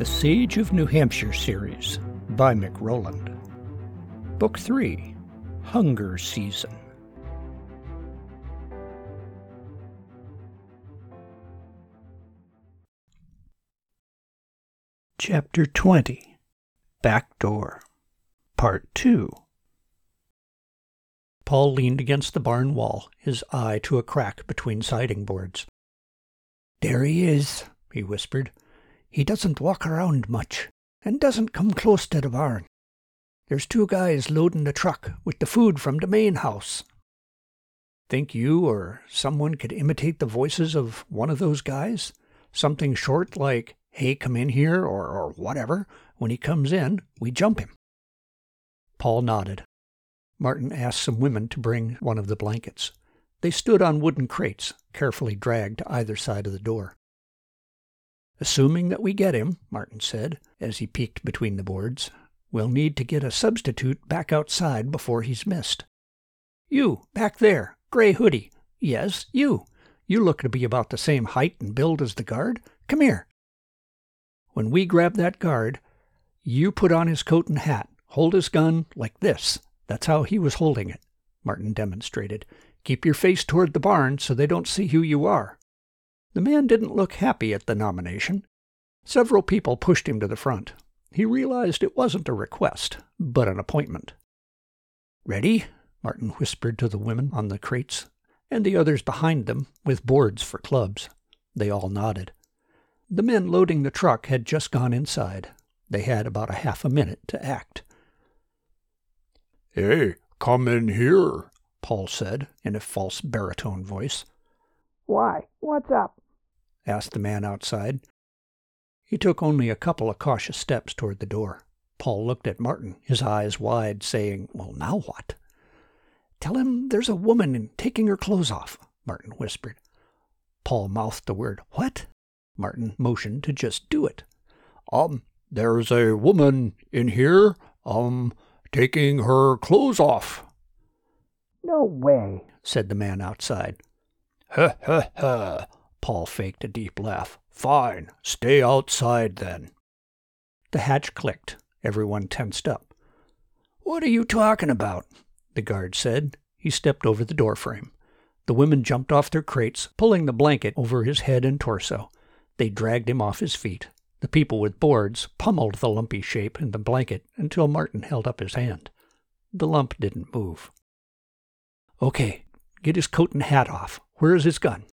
The Siege of New Hampshire series by Mic Roland. Book 3 Hunger Season. Chapter 20 Back Door Part 2 Paul leaned against the barn wall, his eye to a crack between siding boards. There he is, he whispered. He doesn't walk around much, and doesn't come close to the barn. There's two guys loading the truck with the food from the main house. Think you or someone could imitate the voices of one of those guys? Something short like, hey, come in here, or, or whatever. When he comes in, we jump him. Paul nodded. Martin asked some women to bring one of the blankets. They stood on wooden crates, carefully dragged to either side of the door. Assuming that we get him, Martin said, as he peeked between the boards, we'll need to get a substitute back outside before he's missed. You, back there, gray hoodie. Yes, you. You look to be about the same height and build as the guard. Come here. When we grab that guard, you put on his coat and hat, hold his gun like this. That's how he was holding it, Martin demonstrated. Keep your face toward the barn so they don't see who you are. The man didn't look happy at the nomination. Several people pushed him to the front. He realized it wasn't a request, but an appointment. Ready? Martin whispered to the women on the crates, and the others behind them, with boards for clubs. They all nodded. The men loading the truck had just gone inside. They had about a half a minute to act. Hey, come in here, Paul said in a false baritone voice. Why? What's up? Asked the man outside. He took only a couple of cautious steps toward the door. Paul looked at Martin, his eyes wide, saying, Well, now what? Tell him there's a woman in taking her clothes off, Martin whispered. Paul mouthed the word, What? Martin motioned to just do it. Um, there's a woman in here, um, taking her clothes off. No way, said the man outside. Ha ha ha, Paul faked a deep laugh. Fine, stay outside then. The hatch clicked. Everyone tensed up. What are you talking about? the guard said. He stepped over the doorframe. The women jumped off their crates, pulling the blanket over his head and torso. They dragged him off his feet. The people with boards pummeled the lumpy shape in the blanket until Martin held up his hand. The lump didn't move. Okay, get his coat and hat off. Where is his gun?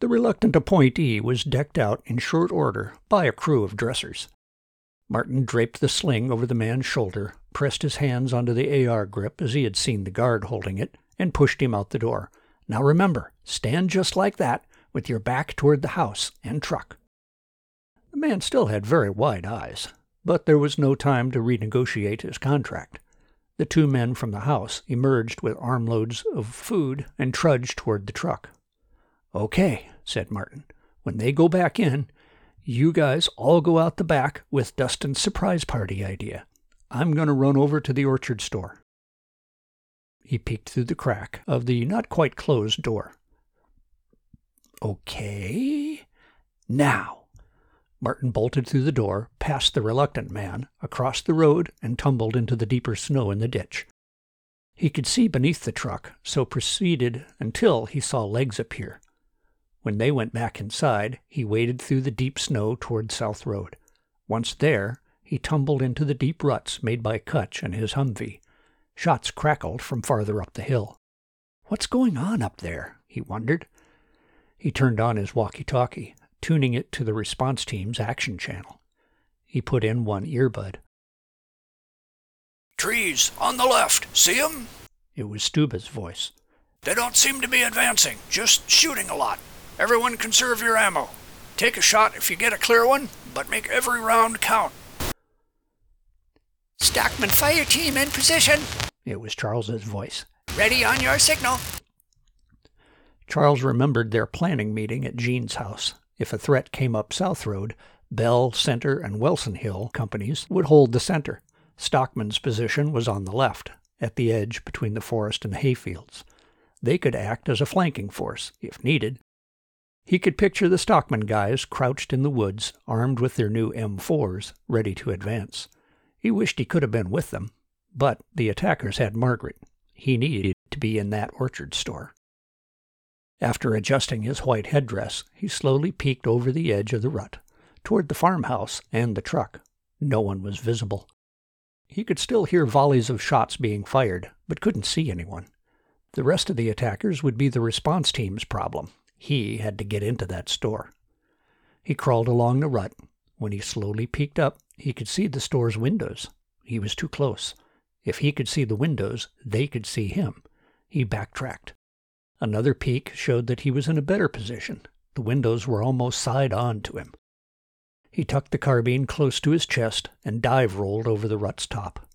The reluctant appointee was decked out in short order by a crew of dressers. Martin draped the sling over the man's shoulder, pressed his hands onto the AR grip as he had seen the guard holding it, and pushed him out the door. Now remember, stand just like that, with your back toward the house and truck. The man still had very wide eyes, but there was no time to renegotiate his contract. The two men from the house emerged with armloads of food and trudged toward the truck. Okay, said Martin. When they go back in, you guys all go out the back with Dustin's surprise party idea. I'm going to run over to the orchard store. He peeked through the crack of the not quite closed door. Okay. Now. Martin bolted through the door, past the reluctant man, across the road, and tumbled into the deeper snow in the ditch. He could see beneath the truck, so proceeded until he saw legs appear. When they went back inside, he waded through the deep snow toward South Road. Once there, he tumbled into the deep ruts made by Kutch and his Humvee. Shots crackled from farther up the hill. What's going on up there? he wondered. He turned on his walkie-talkie, tuning it to the response team's action channel. He put in one earbud. Trees on the left. See 'em? It was Stuba's voice. They don't seem to be advancing, just shooting a lot. Everyone conserve your ammo. Take a shot if you get a clear one, but make every round count. Stockman fire team in position. It was Charles's voice. Ready on your signal. Charles remembered their planning meeting at Jean's house. If a threat came up South Road, Bell, Center, and Wilson Hill companies would hold the center. Stockman's position was on the left, at the edge between the forest and the hayfields. They could act as a flanking force, if needed. He could picture the Stockman guys crouched in the woods, armed with their new M4s, ready to advance. He wished he could have been with them, but the attackers had Margaret. He needed to be in that orchard store. After adjusting his white headdress, he slowly peeked over the edge of the rut, toward the farmhouse and the truck. No one was visible. He could still hear volleys of shots being fired, but couldn't see anyone. The rest of the attackers would be the response team's problem. He had to get into that store. He crawled along the rut. When he slowly peeked up, he could see the store's windows. He was too close. If he could see the windows, they could see him. He backtracked. Another peek showed that he was in a better position. The windows were almost side on to him. He tucked the carbine close to his chest and dive rolled over the rut's top.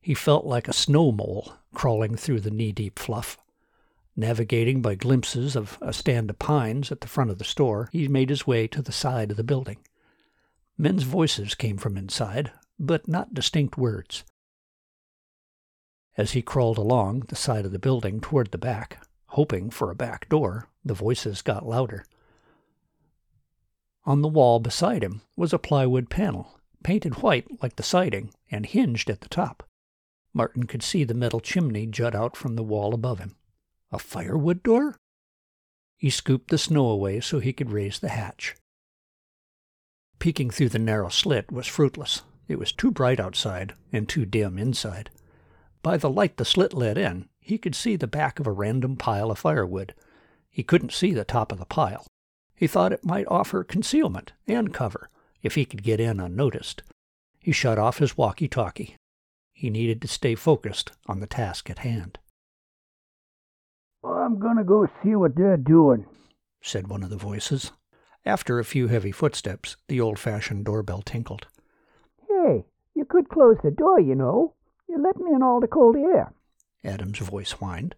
He felt like a snow mole crawling through the knee deep fluff. Navigating by glimpses of a stand of pines at the front of the store, he made his way to the side of the building. Men's voices came from inside, but not distinct words. As he crawled along the side of the building toward the back, hoping for a back door, the voices got louder. On the wall beside him was a plywood panel, painted white like the siding and hinged at the top. Martin could see the metal chimney jut out from the wall above him. A firewood door? He scooped the snow away so he could raise the hatch. Peeking through the narrow slit was fruitless. It was too bright outside and too dim inside. By the light the slit let in, he could see the back of a random pile of firewood. He couldn't see the top of the pile. He thought it might offer concealment and cover if he could get in unnoticed. He shut off his walkie talkie. He needed to stay focused on the task at hand. I'm gonna go see what they're doing, said one of the voices. After a few heavy footsteps, the old fashioned doorbell tinkled. Hey, you could close the door, you know. You're letting in all the cold air. Adam's voice whined.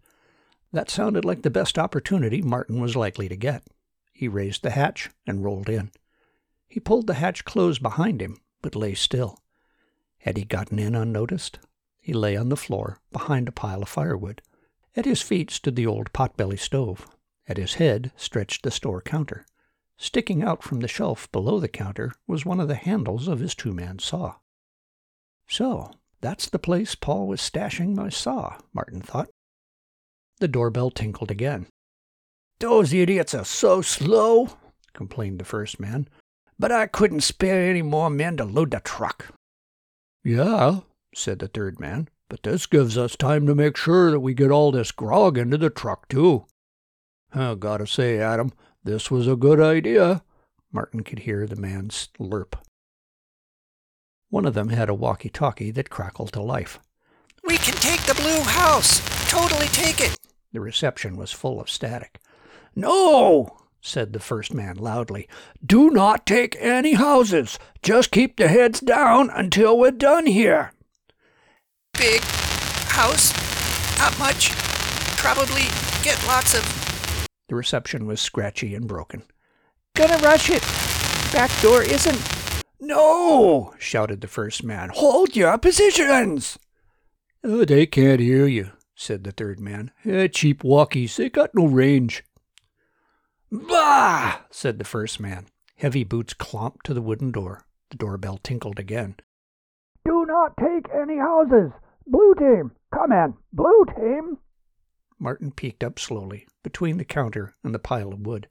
That sounded like the best opportunity Martin was likely to get. He raised the hatch and rolled in. He pulled the hatch closed behind him, but lay still. Had he gotten in unnoticed? He lay on the floor behind a pile of firewood. At his feet stood the old potbelly stove. At his head stretched the store counter. Sticking out from the shelf below the counter was one of the handles of his two man saw. So, that's the place Paul was stashing my saw, Martin thought. The doorbell tinkled again. Those idiots are so slow, complained the first man. But I couldn't spare any more men to load the truck. Yeah, said the third man. But this gives us time to make sure that we get all this grog into the truck, too. I gotta say, Adam, this was a good idea. Martin could hear the man slurp. One of them had a walkie talkie that crackled to life. We can take the blue house! Totally take it! The reception was full of static. No, said the first man loudly. Do not take any houses. Just keep the heads down until we're done here big house. Not much. Probably get lots of. The reception was scratchy and broken. Gonna rush it. Back door isn't. No! shouted the first man. Hold your positions! Oh, they can't hear you, said the third man. Eh, cheap walkies, they got no range. Bah! said the first man. Heavy boots clomped to the wooden door. The doorbell tinkled again. Do not take any houses. Blue team, come in. Blue team. Martin peeked up slowly, between the counter and the pile of wood.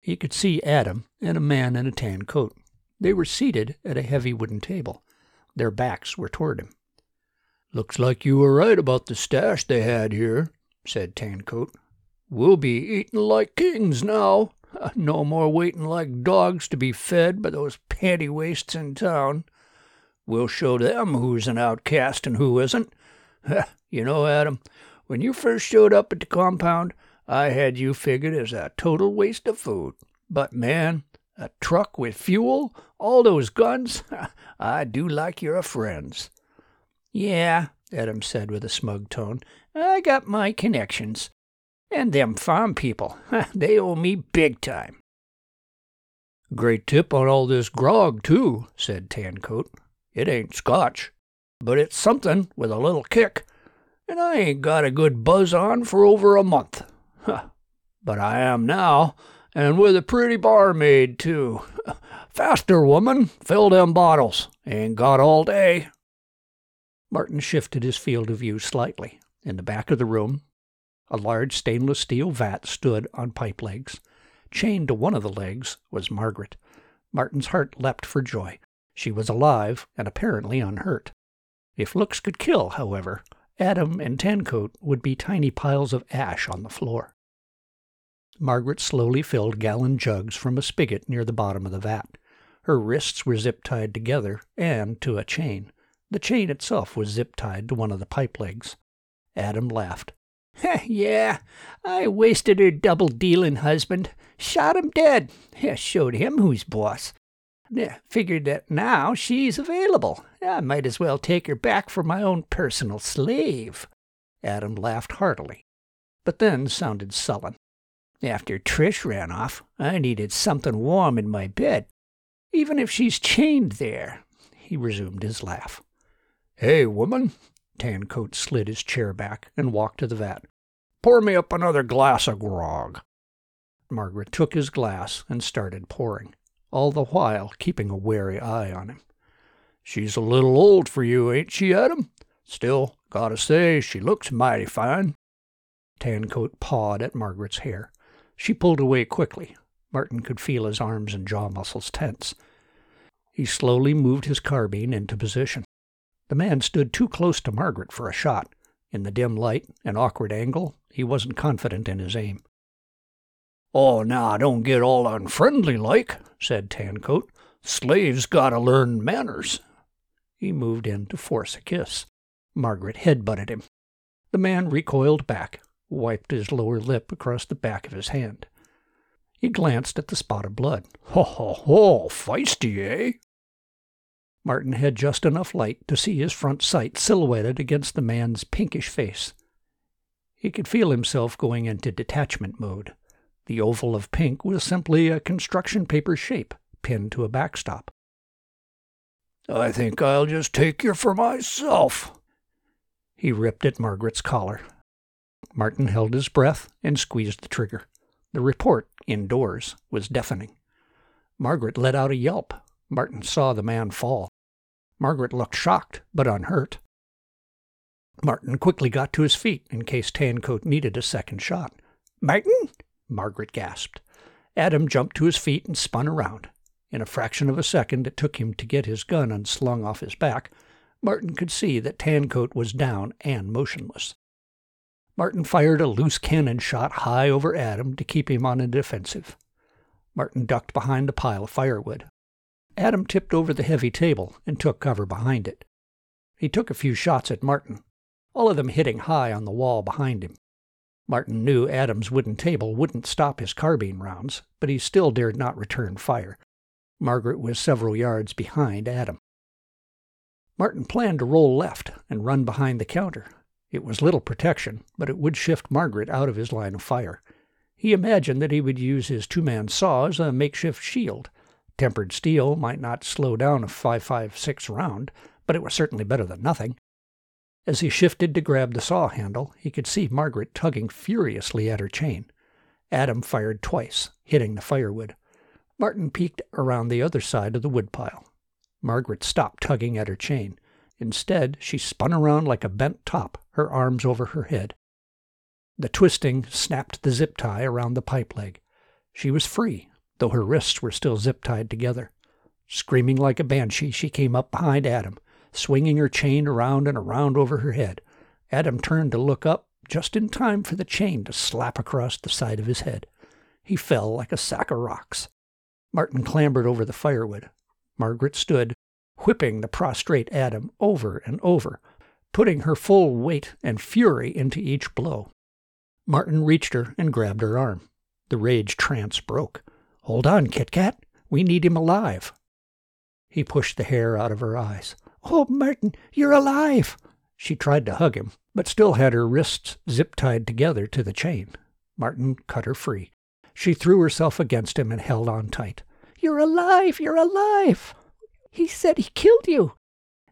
He could see Adam and a man in a tan coat. They were seated at a heavy wooden table. Their backs were toward him. Looks like you were right about the stash they had here, said Tancoat. We'll be eating like kings now. No more waiting like dogs to be fed by those panty waists in town. We'll show them who's an outcast and who isn't. you know, Adam, when you first showed up at the compound, I had you figured as a total waste of food. But man, a truck with fuel, all those guns, I do like your friends. Yeah, Adam said with a smug tone, I got my connections. And them farm people, they owe me big time. Great tip on all this grog, too, said Tancoat. It ain't Scotch, but it's something with a little kick, and I ain't got a good buzz on for over a month. Huh. but I am now, and with a pretty barmaid, too. Faster, woman. Fill them bottles. Ain't got all day. Martin shifted his field of view slightly. In the back of the room, a large stainless steel vat stood on pipe legs. Chained to one of the legs was Margaret. Martin's heart leapt for joy. She was alive and apparently unhurt. If looks could kill, however, Adam and Tancoat would be tiny piles of ash on the floor. Margaret slowly filled gallon jugs from a spigot near the bottom of the vat. Her wrists were zip tied together and to a chain. The chain itself was zip tied to one of the pipe legs. Adam laughed. yeah, I wasted her double dealing husband. Shot him dead. Showed him who's boss. Figured that now she's available. I might as well take her back for my own personal slave. Adam laughed heartily, but then sounded sullen. After Trish ran off, I needed something warm in my bed, even if she's chained there. He resumed his laugh. Hey, woman. Tancoat slid his chair back and walked to the vat. Pour me up another glass of grog. Margaret took his glass and started pouring, all the while keeping a wary eye on him. She's a little old for you, ain't she, Adam? Still, gotta say, she looks mighty fine. Tancoat pawed at Margaret's hair. She pulled away quickly. Martin could feel his arms and jaw muscles tense. He slowly moved his carbine into position. The man stood too close to Margaret for a shot. In the dim light and awkward angle, he wasn't confident in his aim. Oh, now don't get all unfriendly like, said Tancoat. Slaves gotta learn manners. He moved in to force a kiss. Margaret head-butted him. The man recoiled back, wiped his lower lip across the back of his hand. He glanced at the spot of blood. Ho, ho, ho, feisty, eh? Martin had just enough light to see his front sight silhouetted against the man's pinkish face. He could feel himself going into detachment mode. The oval of pink was simply a construction paper shape pinned to a backstop. I think I'll just take you for myself. He ripped at Margaret's collar. Martin held his breath and squeezed the trigger. The report, indoors, was deafening. Margaret let out a yelp. Martin saw the man fall. Margaret looked shocked, but unhurt. Martin quickly got to his feet in case Tancoat needed a second shot. Martin? Margaret gasped. Adam jumped to his feet and spun around. In a fraction of a second it took him to get his gun unslung off his back. Martin could see that Tancoat was down and motionless. Martin fired a loose cannon shot high over Adam to keep him on the defensive. Martin ducked behind a pile of firewood. Adam tipped over the heavy table and took cover behind it. He took a few shots at Martin, all of them hitting high on the wall behind him. Martin knew Adam's wooden table wouldn't stop his carbine rounds, but he still dared not return fire. Margaret was several yards behind Adam. Martin planned to roll left and run behind the counter. It was little protection, but it would shift Margaret out of his line of fire. He imagined that he would use his two man saw as a makeshift shield. Tempered steel might not slow down a 5.56 round, but it was certainly better than nothing. As he shifted to grab the saw handle, he could see Margaret tugging furiously at her chain. Adam fired twice, hitting the firewood. Martin peeked around the other side of the woodpile. Margaret stopped tugging at her chain. Instead, she spun around like a bent top, her arms over her head. The twisting snapped the zip tie around the pipe leg. She was free, though her wrists were still zip tied together. Screaming like a banshee, she came up behind Adam, swinging her chain around and around over her head. Adam turned to look up just in time for the chain to slap across the side of his head. He fell like a sack of rocks. Martin clambered over the firewood. Margaret stood, whipping the prostrate Adam over and over, putting her full weight and fury into each blow. Martin reached her and grabbed her arm. The rage trance broke. Hold on, Kit Kat. We need him alive. He pushed the hair out of her eyes. Oh, Martin, you're alive! She tried to hug him, but still had her wrists zip tied together to the chain. Martin cut her free. She threw herself against him and held on tight. You're alive! You're alive! He said he killed you.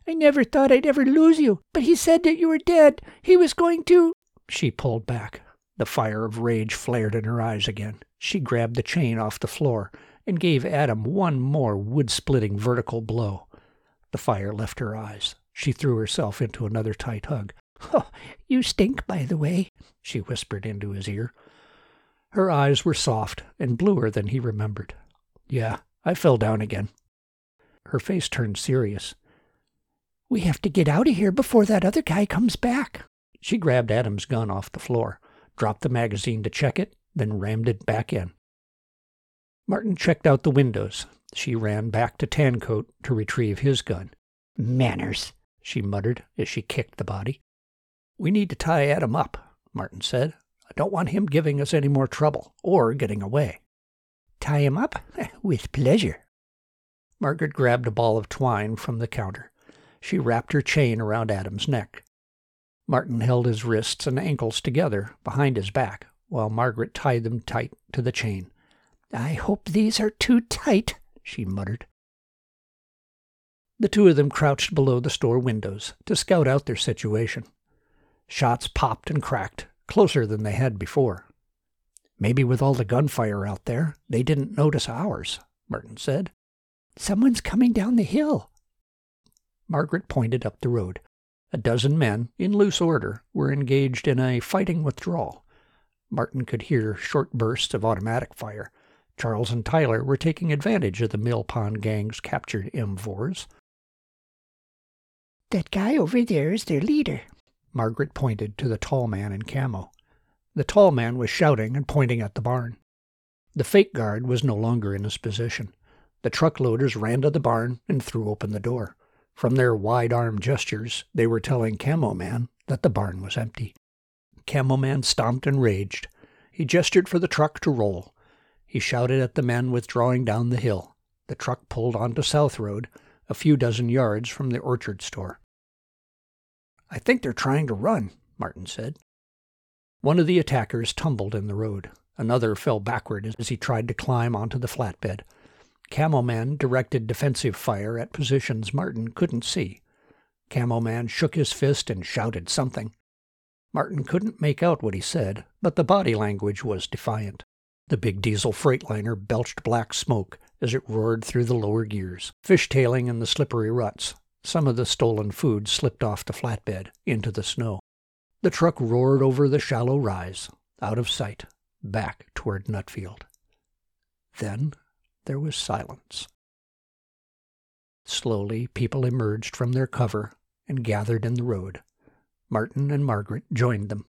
I never thought I'd ever lose you, but he said that you were dead. He was going to. She pulled back. The fire of rage flared in her eyes again. She grabbed the chain off the floor and gave Adam one more wood splitting vertical blow. The fire left her eyes. She threw herself into another tight hug. Oh, you stink, by the way, she whispered into his ear. Her eyes were soft and bluer than he remembered. Yeah, I fell down again. Her face turned serious. We have to get out of here before that other guy comes back. She grabbed Adam's gun off the floor dropped the magazine to check it, then rammed it back in. Martin checked out the windows. She ran back to Tancoat to retrieve his gun. Manners, she muttered as she kicked the body. We need to tie Adam up, Martin said. I don't want him giving us any more trouble or getting away. Tie him up? With pleasure. Margaret grabbed a ball of twine from the counter. She wrapped her chain around Adam's neck. Martin held his wrists and ankles together behind his back while Margaret tied them tight to the chain. I hope these are too tight, she muttered. The two of them crouched below the store windows to scout out their situation. Shots popped and cracked, closer than they had before. Maybe with all the gunfire out there, they didn't notice ours, Martin said. Someone's coming down the hill. Margaret pointed up the road. A dozen men, in loose order, were engaged in a fighting withdrawal. Martin could hear short bursts of automatic fire. Charles and Tyler were taking advantage of the Mill Pond gang's captured M4s. That guy over there is their leader. Margaret pointed to the tall man in camo. The tall man was shouting and pointing at the barn. The fake guard was no longer in his position. The truck loaders ran to the barn and threw open the door. From their wide arm gestures, they were telling Camo Man that the barn was empty. Camo Man stomped and raged. He gestured for the truck to roll. He shouted at the men withdrawing down the hill. The truck pulled onto South Road, a few dozen yards from the orchard store. I think they're trying to run, Martin said. One of the attackers tumbled in the road. Another fell backward as he tried to climb onto the flatbed. Camo Man directed defensive fire at positions Martin couldn't see. Camo Man shook his fist and shouted something. Martin couldn't make out what he said, but the body language was defiant. The big diesel freightliner belched black smoke as it roared through the lower gears, fishtailing in the slippery ruts. Some of the stolen food slipped off the flatbed into the snow. The truck roared over the shallow rise, out of sight, back toward Nutfield. Then there was silence. Slowly, people emerged from their cover and gathered in the road. Martin and Margaret joined them.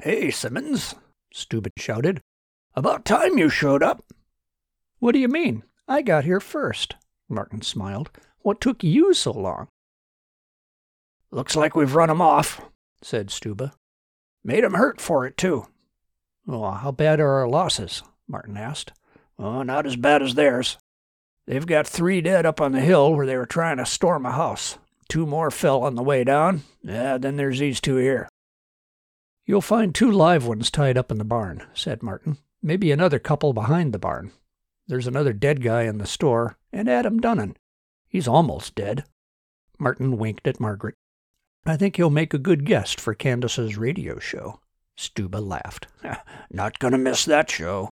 Hey, Simmons, Stuba shouted. About time you showed up. What do you mean? I got here first, Martin smiled. What took you so long? Looks like we've run 'em off, said Stuba. Made 'em hurt for it, too. Well, how bad are our losses? Martin asked. Oh, not as bad as theirs. They've got three dead up on the hill where they were trying to storm a house. Two more fell on the way down. Yeah, then there's these two here. You'll find two live ones tied up in the barn, said Martin. Maybe another couple behind the barn. There's another dead guy in the store, and Adam Dunnan. He's almost dead. Martin winked at Margaret. I think he'll make a good guest for Candace's radio show. Stuba laughed. Not to miss that show.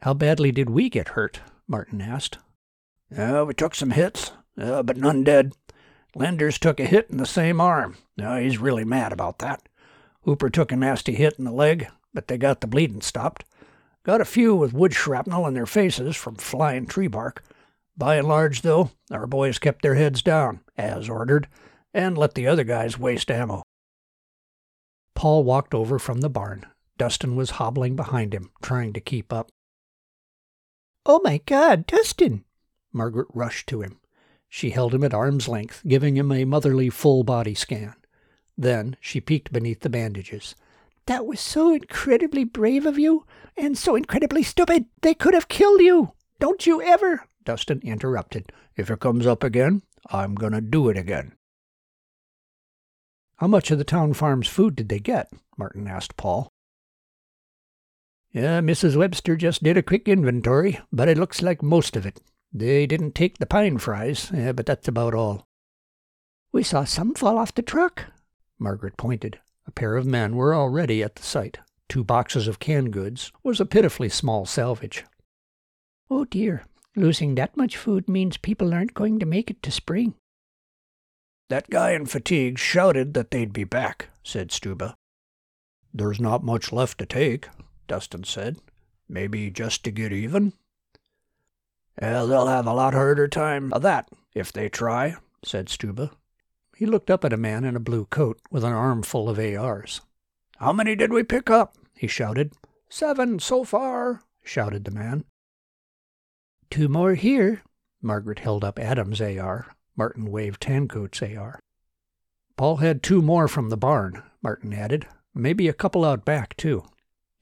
How badly did we get hurt? Martin asked. Uh, we took some hits, uh, but none dead. Lenders took a hit in the same arm. Uh, he's really mad about that. Hooper took a nasty hit in the leg, but they got the bleeding stopped. Got a few with wood shrapnel in their faces from flying tree bark. By and large, though, our boys kept their heads down, as ordered, and let the other guys waste ammo. Paul walked over from the barn. Dustin was hobbling behind him, trying to keep up. Oh my God, Dustin! Margaret rushed to him. She held him at arm's length, giving him a motherly full body scan. Then she peeked beneath the bandages. That was so incredibly brave of you, and so incredibly stupid. They could have killed you. Don't you ever. Dustin interrupted. If it comes up again, I'm going to do it again. How much of the town farm's food did they get? Martin asked Paul. Yeah, Mrs. Webster just did a quick inventory, but it looks like most of it. They didn't take the pine fries, yeah, but that's about all. We saw some fall off the truck. Margaret pointed. A pair of men were already at the site. two boxes of canned goods, was a pitifully small salvage. Oh dear, losing that much food means people aren't going to make it to spring. That guy in fatigue shouted that they'd be back, said Stuba. There's not much left to take, Dustin said. Maybe just to get even? Well, they'll have a lot harder time of that if they try, said Stuba. He looked up at a man in a blue coat with an armful of ARs. How many did we pick up? he shouted. Seven so far, shouted the man. Two more here. Margaret held up Adam's AR. Martin waved Tancoat's AR. Paul had two more from the barn, Martin added. Maybe a couple out back, too.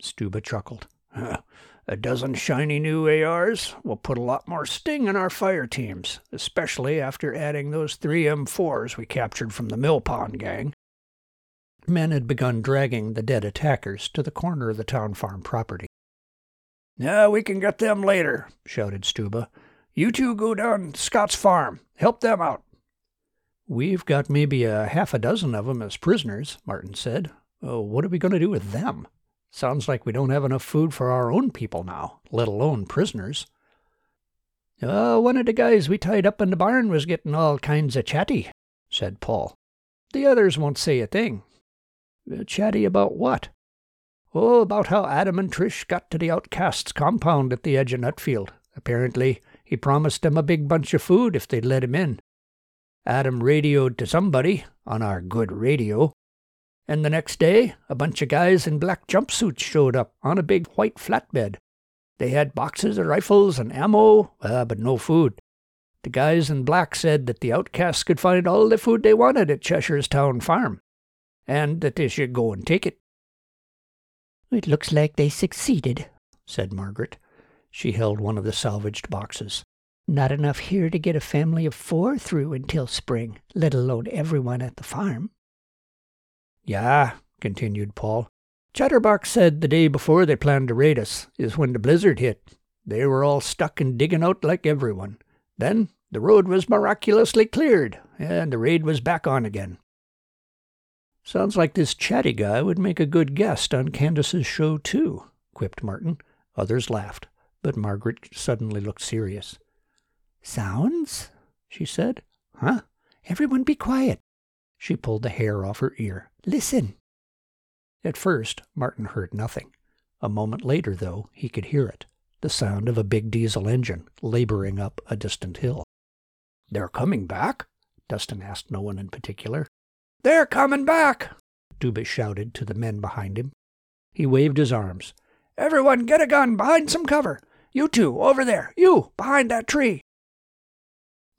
Stuba chuckled. A dozen shiny new ARs will put a lot more sting in our fire teams, especially after adding those three M4s we captured from the Mill Pond gang. Men had begun dragging the dead attackers to the corner of the town farm property. Yeah, we can get them later, shouted Stuba. You two go down Scott's farm. Help them out. We've got maybe a half a dozen of them as prisoners, Martin said. Oh, what are we going to do with them? Sounds like we don't have enough food for our own people now, let alone prisoners. Uh, one of the guys we tied up in the barn was getting all kinds of chatty, said Paul. The others won't say a thing. Uh, chatty about what? Oh, about how Adam and Trish got to the outcasts' compound at the edge of Nutfield. Apparently, he promised them a big bunch of food if they'd let him in. Adam radioed to somebody, on our good radio, and the next day, a bunch of guys in black jumpsuits showed up on a big white flatbed. They had boxes of rifles and ammo, uh, but no food. The guys in black said that the outcasts could find all the food they wanted at Cheshire's town farm, and that they should go and take it. It looks like they succeeded, said Margaret. She held one of the salvaged boxes. Not enough here to get a family of four through until spring, let alone everyone at the farm. Yeah, continued Paul. Chatterbox said the day before they planned to raid us is when the blizzard hit. They were all stuck and digging out like everyone. Then the road was miraculously cleared, and the raid was back on again. Sounds like this chatty guy would make a good guest on Candace's show, too, quipped Martin. Others laughed, but Margaret suddenly looked serious. Sounds? she said. Huh? Everyone be quiet. She pulled the hair off her ear. Listen. At first, Martin heard nothing. A moment later, though, he could hear it the sound of a big diesel engine laboring up a distant hill. They're coming back? Dustin asked no one in particular. They're coming back! Stuba shouted to the men behind him. He waved his arms. Everyone get a gun behind some cover. You two, over there. You, behind that tree.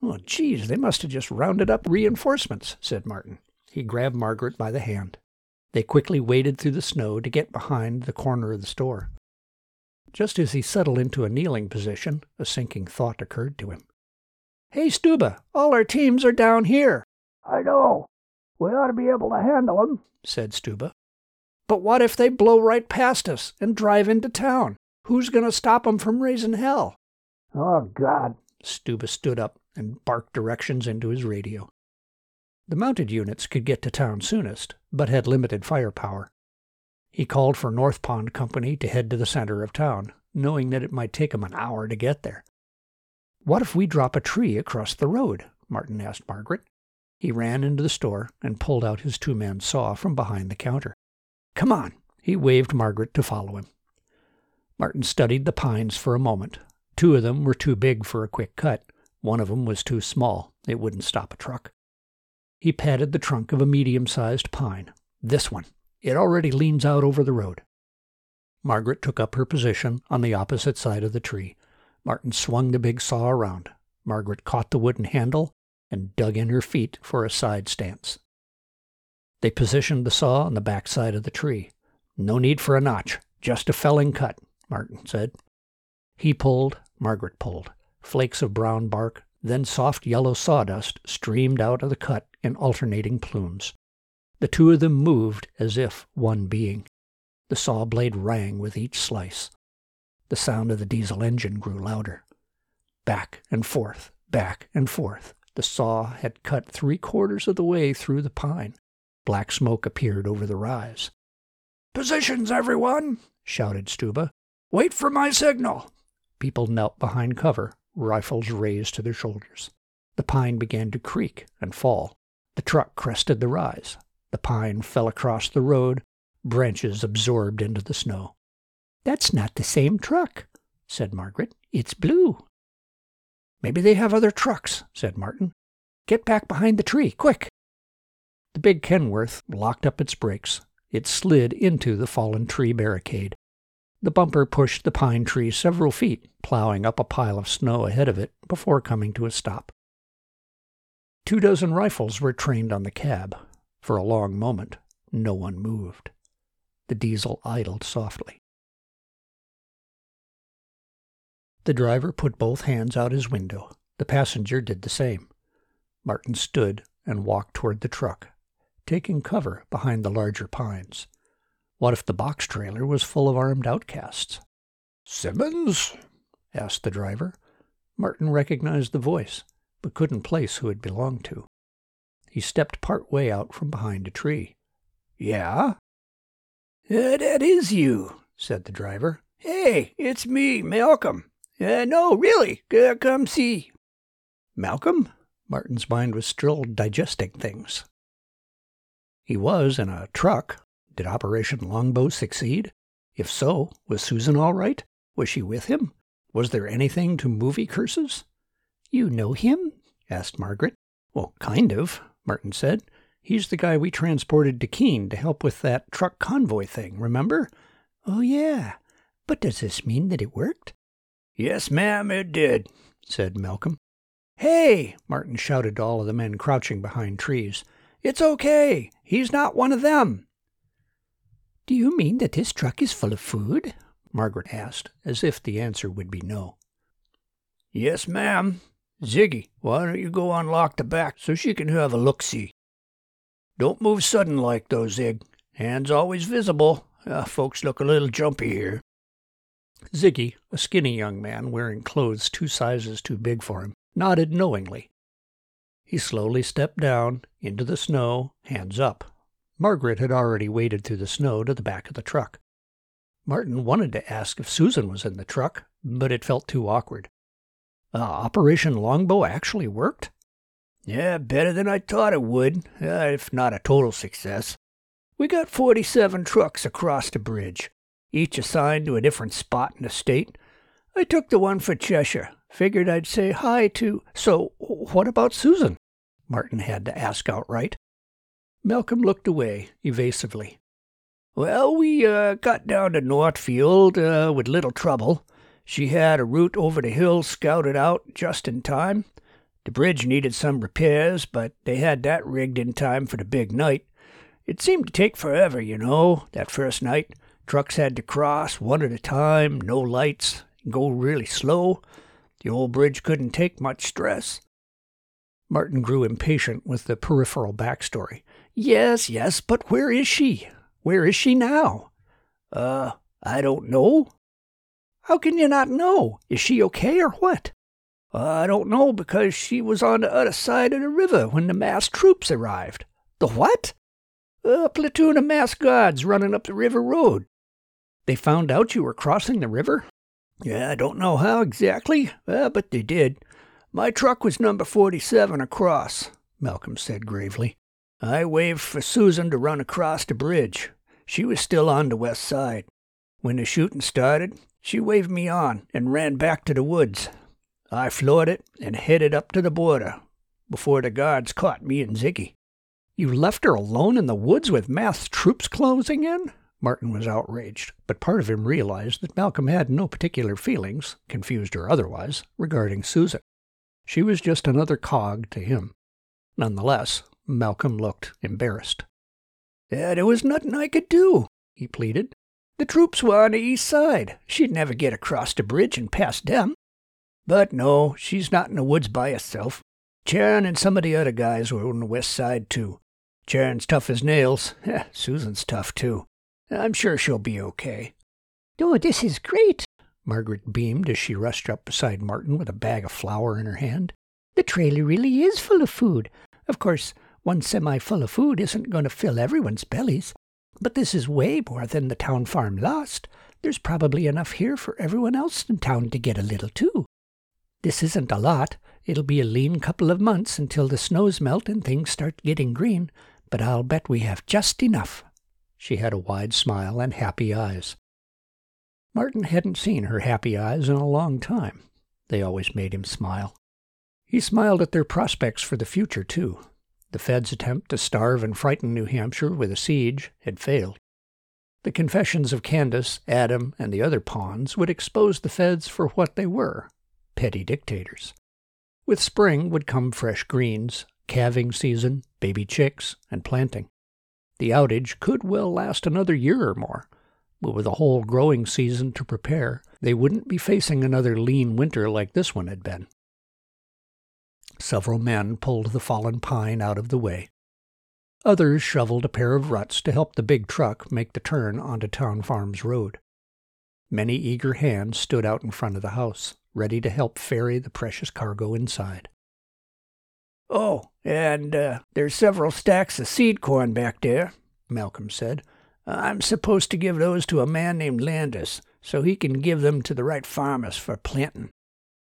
Oh, geez, they must have just rounded up reinforcements, said Martin. He grabbed Margaret by the hand. They quickly waded through the snow to get behind the corner of the store. Just as he settled into a kneeling position, a sinking thought occurred to him. Hey, Stuba, all our teams are down here. I know. We ought to be able to handle them, said Stuba. But what if they blow right past us and drive into town? Who's going to stop them from raising hell? Oh, God. Stuba stood up and barked directions into his radio. The mounted units could get to town soonest, but had limited firepower. He called for North Pond Company to head to the center of town, knowing that it might take him an hour to get there. What if we drop a tree across the road? Martin asked Margaret. He ran into the store and pulled out his two man saw from behind the counter. Come on! He waved Margaret to follow him. Martin studied the pines for a moment. Two of them were too big for a quick cut, one of them was too small. It wouldn't stop a truck. He patted the trunk of a medium sized pine. This one. It already leans out over the road. Margaret took up her position on the opposite side of the tree. Martin swung the big saw around. Margaret caught the wooden handle and dug in her feet for a side stance. They positioned the saw on the back side of the tree. No need for a notch, just a felling cut, Martin said. He pulled, Margaret pulled. Flakes of brown bark, then soft yellow sawdust streamed out of the cut in alternating plumes. The two of them moved as if one being. The saw blade rang with each slice. The sound of the diesel engine grew louder. Back and forth, back and forth. The saw had cut three quarters of the way through the pine. Black smoke appeared over the rise. Positions, everyone, shouted Stuba. Wait for my signal. People knelt behind cover, rifles raised to their shoulders. The pine began to creak and fall. The truck crested the rise. The pine fell across the road, branches absorbed into the snow. That's not the same truck, said Margaret. It's blue. Maybe they have other trucks, said Martin. Get back behind the tree, quick! The big Kenworth locked up its brakes. It slid into the fallen tree barricade. The bumper pushed the pine tree several feet, plowing up a pile of snow ahead of it before coming to a stop. Two dozen rifles were trained on the cab. For a long moment, no one moved. The diesel idled softly. The driver put both hands out his window. The passenger did the same. Martin stood and walked toward the truck, taking cover behind the larger pines. What if the box trailer was full of armed outcasts? Simmons? asked the driver. Martin recognized the voice, but couldn't place who it belonged to. He stepped part way out from behind a tree. Yeah? Uh, that is you, said the driver. Hey, it's me, Malcolm. Uh, no, really, uh, come see. Malcolm? Martin's mind was still digesting things. He was in a truck. Did Operation Longbow succeed? If so, was Susan all right? Was she with him? Was there anything to movie curses? You know him? asked Margaret. Well, kind of, Martin said. He's the guy we transported to Keene to help with that truck convoy thing, remember? Oh, yeah. But does this mean that it worked? Yes, ma'am, it did, said Malcolm. Hey, Martin shouted to all of the men crouching behind trees. It's okay. He's not one of them. Do you mean that this truck is full of food? Margaret asked, as if the answer would be no. Yes, ma'am. Ziggy, why don't you go unlock the back so she can have a look-see? Don't move sudden like, though, Zig. Hands always visible. Uh, folks look a little jumpy here. Ziggy, a skinny young man wearing clothes two sizes too big for him, nodded knowingly. He slowly stepped down into the snow, hands up. Margaret had already waded through the snow to the back of the truck. Martin wanted to ask if Susan was in the truck, but it felt too awkward. Uh, Operation Longbow actually worked? Yeah, better than I thought it would, uh, if not a total success. We got 47 trucks across the bridge each assigned to a different spot in the state. I took the one for Cheshire. Figured I'd say hi to. So, what about Susan? Martin had to ask outright. Malcolm looked away evasively. Well, we uh, got down to Northfield uh, with little trouble. She had a route over the hills scouted out just in time. The bridge needed some repairs, but they had that rigged in time for the big night. It seemed to take forever, you know, that first night. Trucks had to cross one at a time, no lights, go really slow. The old bridge couldn't take much stress. Martin grew impatient with the peripheral backstory. Yes, yes, but where is she? Where is she now? Uh, I don't know. How can you not know? Is she okay or what? Uh, I don't know because she was on the other side of the river when the masked troops arrived. The what? A platoon of masked guards running up the river road. They found out you were crossing the river? Yeah, I don't know how exactly, uh, but they did. My truck was number 47 across, Malcolm said gravely. I waved for Susan to run across the bridge. She was still on the west side. When the shooting started, she waved me on and ran back to the woods. I floored it and headed up to the border before the guards caught me and Ziggy. You left her alone in the woods with masked troops closing in? Martin was outraged, but part of him realized that Malcolm had no particular feelings, confused or otherwise, regarding Susan. She was just another cog to him. Nonetheless, Malcolm looked embarrassed. Yeah, there was nothing I could do, he pleaded. The troops were on the east side. She'd never get across the bridge and past them. But no, she's not in the woods by herself. Charon and some of the other guys were on the west side, too. Charon's tough as nails. Eh, Susan's tough, too. I'm sure she'll be okay. Oh, this is great, Margaret beamed as she rushed up beside Martin with a bag of flour in her hand. The trailer really is full of food. Of course, one semi full of food isn't going to fill everyone's bellies. But this is way more than the town farm lost. There's probably enough here for everyone else in town to get a little too. This isn't a lot. It'll be a lean couple of months until the snows melt and things start getting green, but I'll bet we have just enough. She had a wide smile and happy eyes. Martin hadn't seen her happy eyes in a long time. They always made him smile. He smiled at their prospects for the future, too. The Fed's attempt to starve and frighten New Hampshire with a siege had failed. The confessions of Candace, Adam, and the other pawns would expose the Feds for what they were petty dictators. With spring would come fresh greens, calving season, baby chicks, and planting. The outage could well last another year or more, but with a whole growing season to prepare, they wouldn't be facing another lean winter like this one had been. Several men pulled the fallen pine out of the way. Others shoveled a pair of ruts to help the big truck make the turn onto Town Farms Road. Many eager hands stood out in front of the house, ready to help ferry the precious cargo inside. Oh, and uh, there's several stacks of seed corn back there, Malcolm said. I'm supposed to give those to a man named Landis, so he can give them to the right farmers for planting.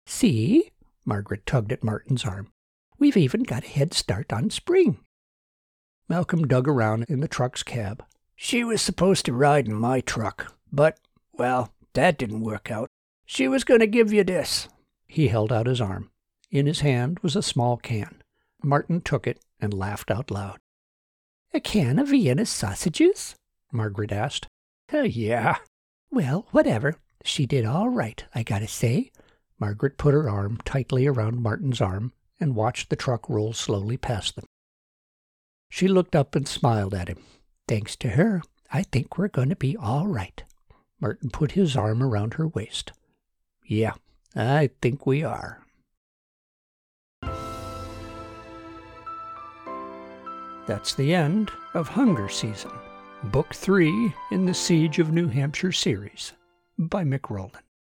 See? Margaret tugged at Martin's arm. We've even got a head start on spring. Malcolm dug around in the truck's cab. She was supposed to ride in my truck, but, well, that didn't work out. She was going to give you this. He held out his arm. In his hand was a small can. Martin took it and laughed out loud. A can of Vienna sausages? Margaret asked. Hell yeah. Well, whatever. She did all right, I gotta say. Margaret put her arm tightly around Martin's arm and watched the truck roll slowly past them. She looked up and smiled at him. Thanks to her, I think we're going to be all right. Martin put his arm around her waist. Yeah, I think we are. That's the end of Hunger Season, Book 3 in the Siege of New Hampshire series by Mic Roland.